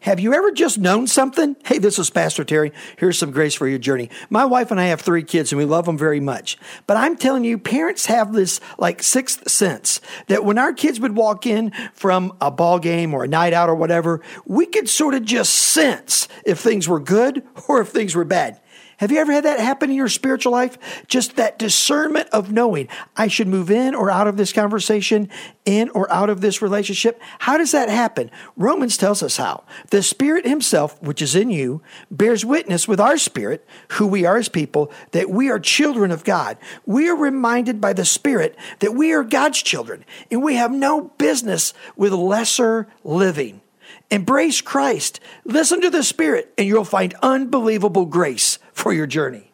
Have you ever just known something? Hey, this is Pastor Terry. Here's some grace for your journey. My wife and I have three kids and we love them very much. But I'm telling you, parents have this like sixth sense that when our kids would walk in from a ball game or a night out or whatever, we could sort of just sense if things were good or if things were bad. Have you ever had that happen in your spiritual life? Just that discernment of knowing I should move in or out of this conversation, in or out of this relationship. How does that happen? Romans tells us how. The Spirit Himself, which is in you, bears witness with our spirit, who we are as people, that we are children of God. We are reminded by the Spirit that we are God's children and we have no business with lesser living. Embrace Christ. Listen to the Spirit, and you'll find unbelievable grace for your journey.